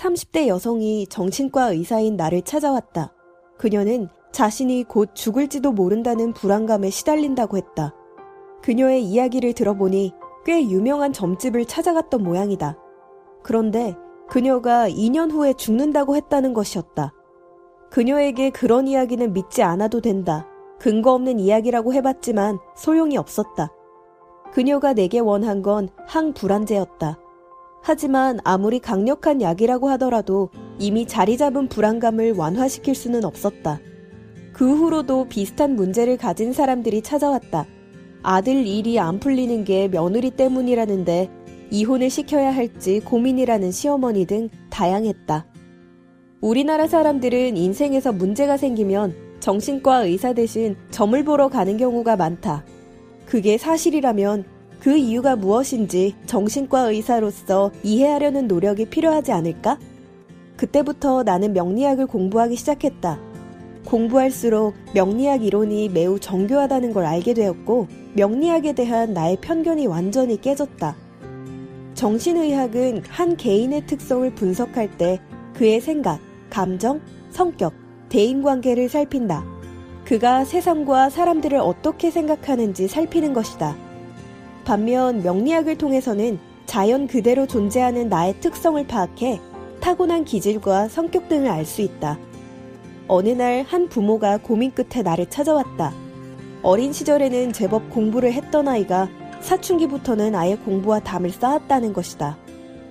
30대 여성이 정신과 의사인 나를 찾아왔다. 그녀는 자신이 곧 죽을지도 모른다는 불안감에 시달린다고 했다. 그녀의 이야기를 들어보니 꽤 유명한 점집을 찾아갔던 모양이다. 그런데 그녀가 2년 후에 죽는다고 했다는 것이었다. 그녀에게 그런 이야기는 믿지 않아도 된다. 근거 없는 이야기라고 해봤지만 소용이 없었다. 그녀가 내게 원한 건 항불안제였다. 하지만 아무리 강력한 약이라고 하더라도 이미 자리 잡은 불안감을 완화시킬 수는 없었다. 그 후로도 비슷한 문제를 가진 사람들이 찾아왔다. 아들 일이 안 풀리는 게 며느리 때문이라는데 이혼을 시켜야 할지 고민이라는 시어머니 등 다양했다. 우리나라 사람들은 인생에서 문제가 생기면 정신과 의사 대신 점을 보러 가는 경우가 많다. 그게 사실이라면 그 이유가 무엇인지 정신과 의사로서 이해하려는 노력이 필요하지 않을까? 그때부터 나는 명리학을 공부하기 시작했다. 공부할수록 명리학 이론이 매우 정교하다는 걸 알게 되었고, 명리학에 대한 나의 편견이 완전히 깨졌다. 정신의학은 한 개인의 특성을 분석할 때 그의 생각, 감정, 성격, 대인 관계를 살핀다. 그가 세상과 사람들을 어떻게 생각하는지 살피는 것이다. 반면 명리학을 통해서는 자연 그대로 존재하는 나의 특성을 파악해 타고난 기질과 성격 등을 알 수 있다. 어느 날 한 부모가 고민 끝에 나를 찾아왔다. 어린 시절에는 제법 공부를 했던 아이가 사춘기부터는 아예 공부와 담을 쌓았다는 것이다.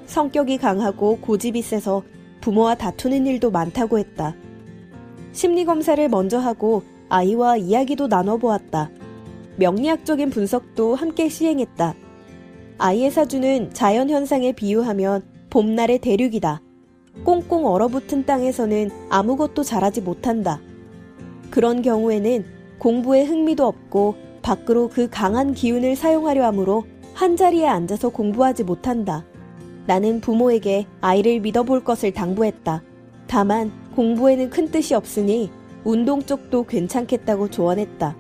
성격이 강하고 고집이 세서 부모와 다투는 일도 많다고 했다. 심리검사를 먼저 하고 아이와 이야기도 나눠보았다. 명리학적인 분석도 함께 시행했다. 아이의 사주는 자연 현상에 비유하면 봄날의 대륙이다. 꽁꽁 얼어붙은 땅에서는 아무것도 자라지 못한다. 그런 경우에는 공부에 흥미도 없고 밖으로 그 강한 기운을 사용하려 하므로 한자리에 앉아서 공부하지 못한다. 나는 부모에게 아이를 믿어볼 것을 당부했다. 다만 공부에는 큰 뜻이 없으니 운동 쪽도 괜찮겠다고 조언했다.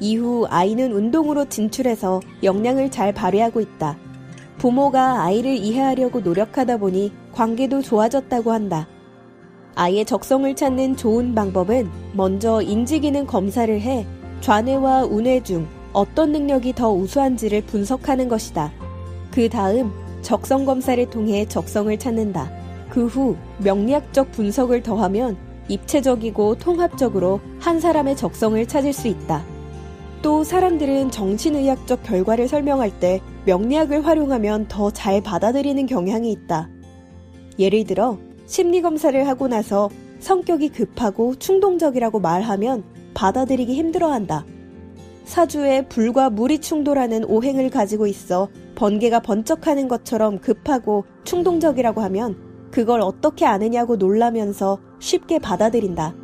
이후 아이는 운동으로 진출해서 역량을 잘 발휘하고 있다. 부모가 아이를 이해하려고 노력하다 보니 관계도 좋아졌다고 한다. 아이의 적성을 찾는 좋은 방법은 먼저 인지기능 검사를 해 좌뇌와 우뇌 중 어떤 능력이 더 우수한지를 분석하는 것이다. 그 다음 적성 검사를 통해 적성을 찾는다. 그 후 명리학적 분석을 더하면 입체적이고 통합적으로 한 사람의 적성을 찾을 수 있다. 또 사람들은 정신의학적 결과를 설명할 때 명리학을 활용하면 더 잘 받아들이는 경향이 있다. 예를 들어 심리검사를 하고 나서 성격이 급하고 충동적이라고 말하면 받아들이기 힘들어한다. 사주에 불과 물이 충돌하는 오행을 가지고 있어 번개가 번쩍하는 것처럼 급하고 충동적이라고 하면 그걸 어떻게 아느냐고 놀라면서 쉽게 받아들인다.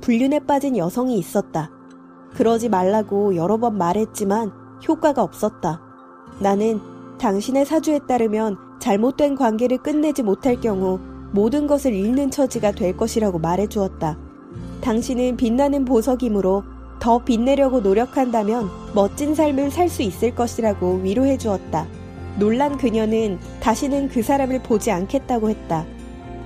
불륜에 빠진 여성이 있었다. 그러지 말라고 여러 번 말했지만 효과가 없었다. 나는 당신의 사주에 따르면 잘못된 관계를 끝내지 못할 경우 모든 것을 잃는 처지가 될 것이라고 말해 주었다. 당신은 빛나는 보석이므로 더 빛내려고 노력한다면 멋진 삶을 살 수 있을 것이라고 위로해 주었다. 놀란 그녀는 다시는 그 사람을 보지 않겠다고 했다.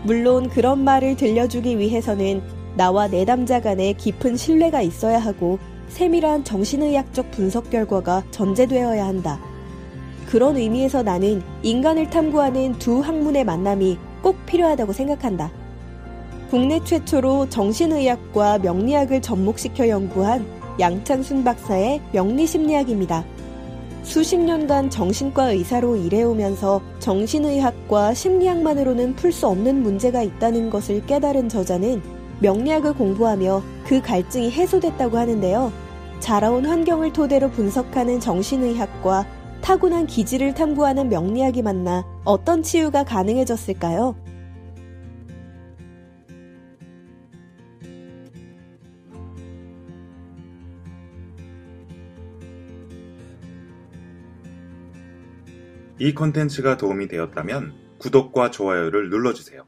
물론 그런 말을 들려주기 위해서는 나와 내담자 간에 깊은 신뢰가 있어야 하고 세밀한 정신의학적 분석 결과가 전제되어야 한다. 그런 의미에서 나는 인간을 탐구하는 두 학문의 만남이 꼭 필요하다고 생각한다. 국내 최초로 정신의학과 명리학을 접목시켜 연구한 양창순 박사의 명리심리학입니다. 수십 년간 정신과 의사로 일해오면서 정신의학과 심리학만으로는 풀 수 없는 문제가 있다는 것을 깨달은 저자는 명리학을 공부하며 그 갈증이 해소됐다고 하는데요. 자라온 환경을 토대로 분석하는 정신의학과 타고난 기질을 탐구하는 명리학이 만나 어떤 치유가 가능해졌을까요? 이 콘텐츠가 도움이 되었다면 구독과 좋아요를 눌러주세요.